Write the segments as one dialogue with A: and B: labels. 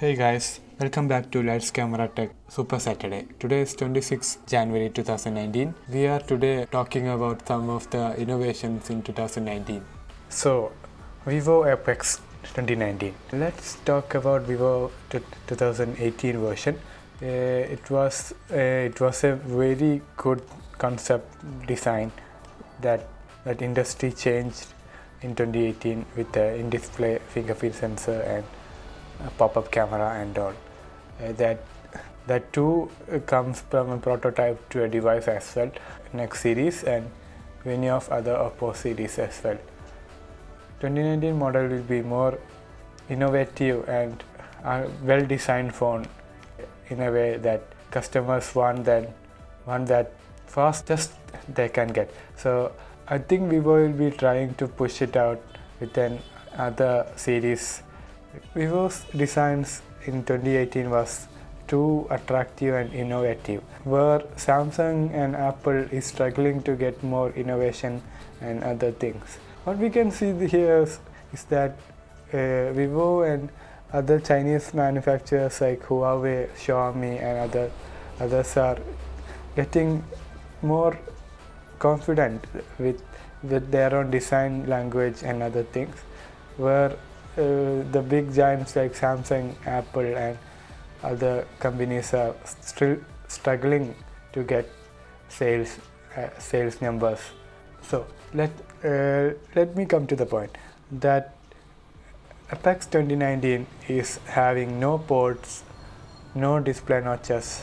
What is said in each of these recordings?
A: Hey guys, welcome back to Lights Camera Tech Super Saturday. Today is 26 January 2019. We are today talking about some of the innovations in 2019.
B: So, Vivo Apex 2019. Let's talk about Vivo 2018 version. Uh, it was uh, it was a very good concept design that that industry changed in 2018 with the in-display fingerprint sensor and pop-up camera and all. Uh, that that too uh, comes from a prototype to a device as well, NEX series and many of other Oppo series as well. 2019 model will be more innovative and a well designed phone in a way that customers want that want that fastest they can get so i think vivo will be trying to push it out with an other series vivo's designs in 2018 was too attractive and innovative. Where samsung and apple is struggling to get more innovation and other things. What we can see here is, is that uh, Vivo and other Chinese manufacturers like Huawei, Xiaomi, and other others are getting more confident with with their own design language and other things, where the big giants like Samsung, Apple, and other companies are still struggling to get sales uh, sales numbers. So let uh, let me come to the point that Apex 2019 is having no ports, no display notches,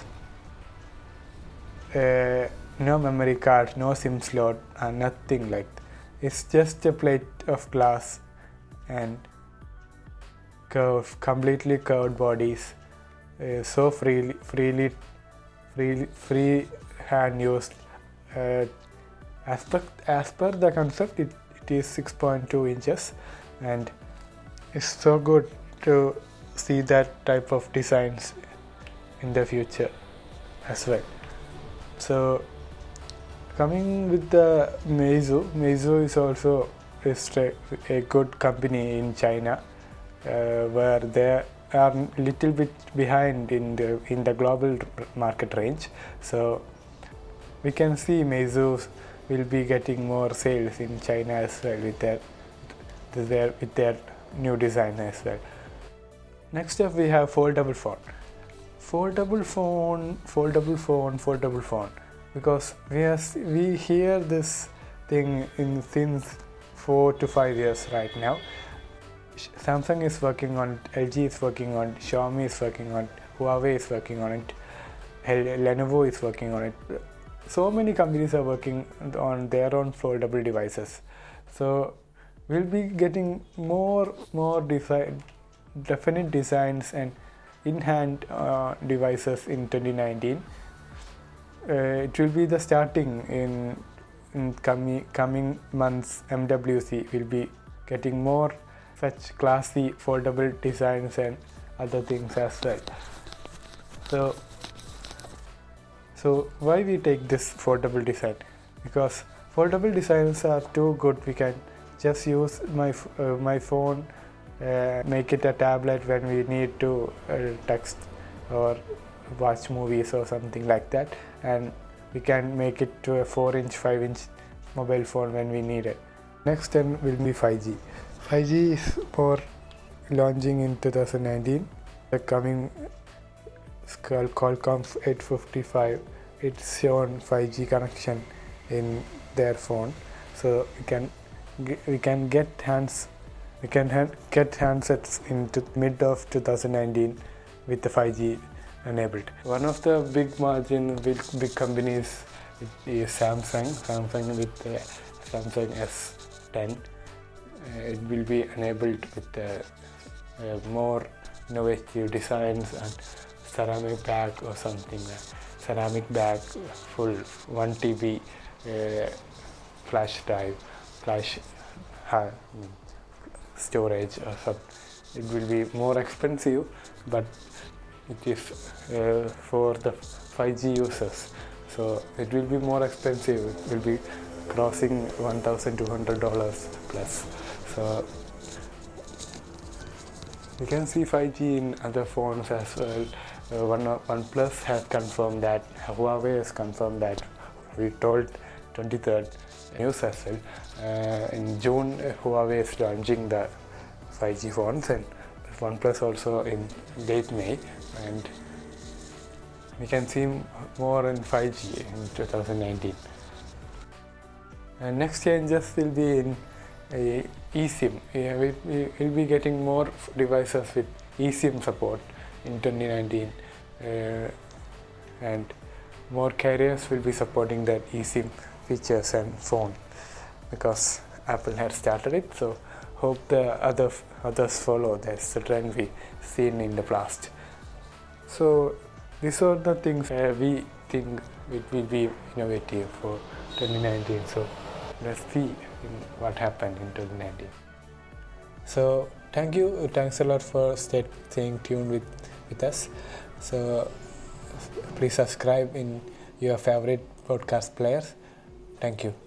B: uh, no memory card, no SIM slot, and nothing like that. It's just a plate of glass and curved, completely curved bodies, uh, so freely, freely, freely, free hand used. Uh, as per, as per the concept, it, it is 6.2 inches and it's so good to see that type of designs in the future as well. So, coming with the Meizu, Meizu is also a, good company in China, Uh, where they are little bit behind in the in the global market range. So, we can see Meizu will be getting more sales in China as well with their, their with their new design as well. Next up we have foldable phone. Foldable phone, foldable phone, foldable phone. Because we are, we hear this thing in since four to five years right now. Samsung is working on it, LG is working on it, Xiaomi is working on it, Huawei is working on it, Lenovo is working on it. So many companies are working on their own foldable devices. So we'll be getting more more design definite designs and in-hand uh, devices in 2019 uh, it will be the starting in, in coming coming months mwc will be getting more such classy foldable designs and other things as well. So so why we take this foldable design? Because foldable designs are too good. We can just use my uh, my phone uh, make it a tablet when we need to uh, text or watch movies or something like that. And we can make it to a 4 inch 5 inch mobile phone when we need it. Next then will be 5g 5g is for launching in 2019 the coming Qualcomm 855 it's shown 5g connection in their phone so we can we can get hands we can ha- get handsets in mid of 2019 with the 5G enabled. One of the big margin big, big companies is Samsung. Samsung with the Samsung S10, uh, it will be enabled with the, uh, more innovative designs and ceramic bag or something like ceramic bag full 1 TB uh, flash drive flash uh, storage or it will be more expensive but it is uh, for the 5G users. So it will be more expensive it will be crossing $1200 plus so You can see 5G in other phones as well. Uh, One OnePlus has confirmed that. Huawei has confirmed that. We told 23rd news as well. Uh, in June, uh, Huawei is launching the 5G phones, and OnePlus also in late May, and we can see more in 5G in 2019. And next changes will be in uh, eSIM. Yeah, we, we will be getting more devices with eSIM support in 2019, uh, and more carriers will be supporting that eSIM features and phone because Apple had started it. So hope the other others follow. That's the trend we seen in the past. So these are the things uh, we think it will be innovative for 2019. So let's see in what happened in 2019.
A: So thank you, thanks a lot for staying tuned with with us. So please subscribe in your favorite podcast players. Thank you.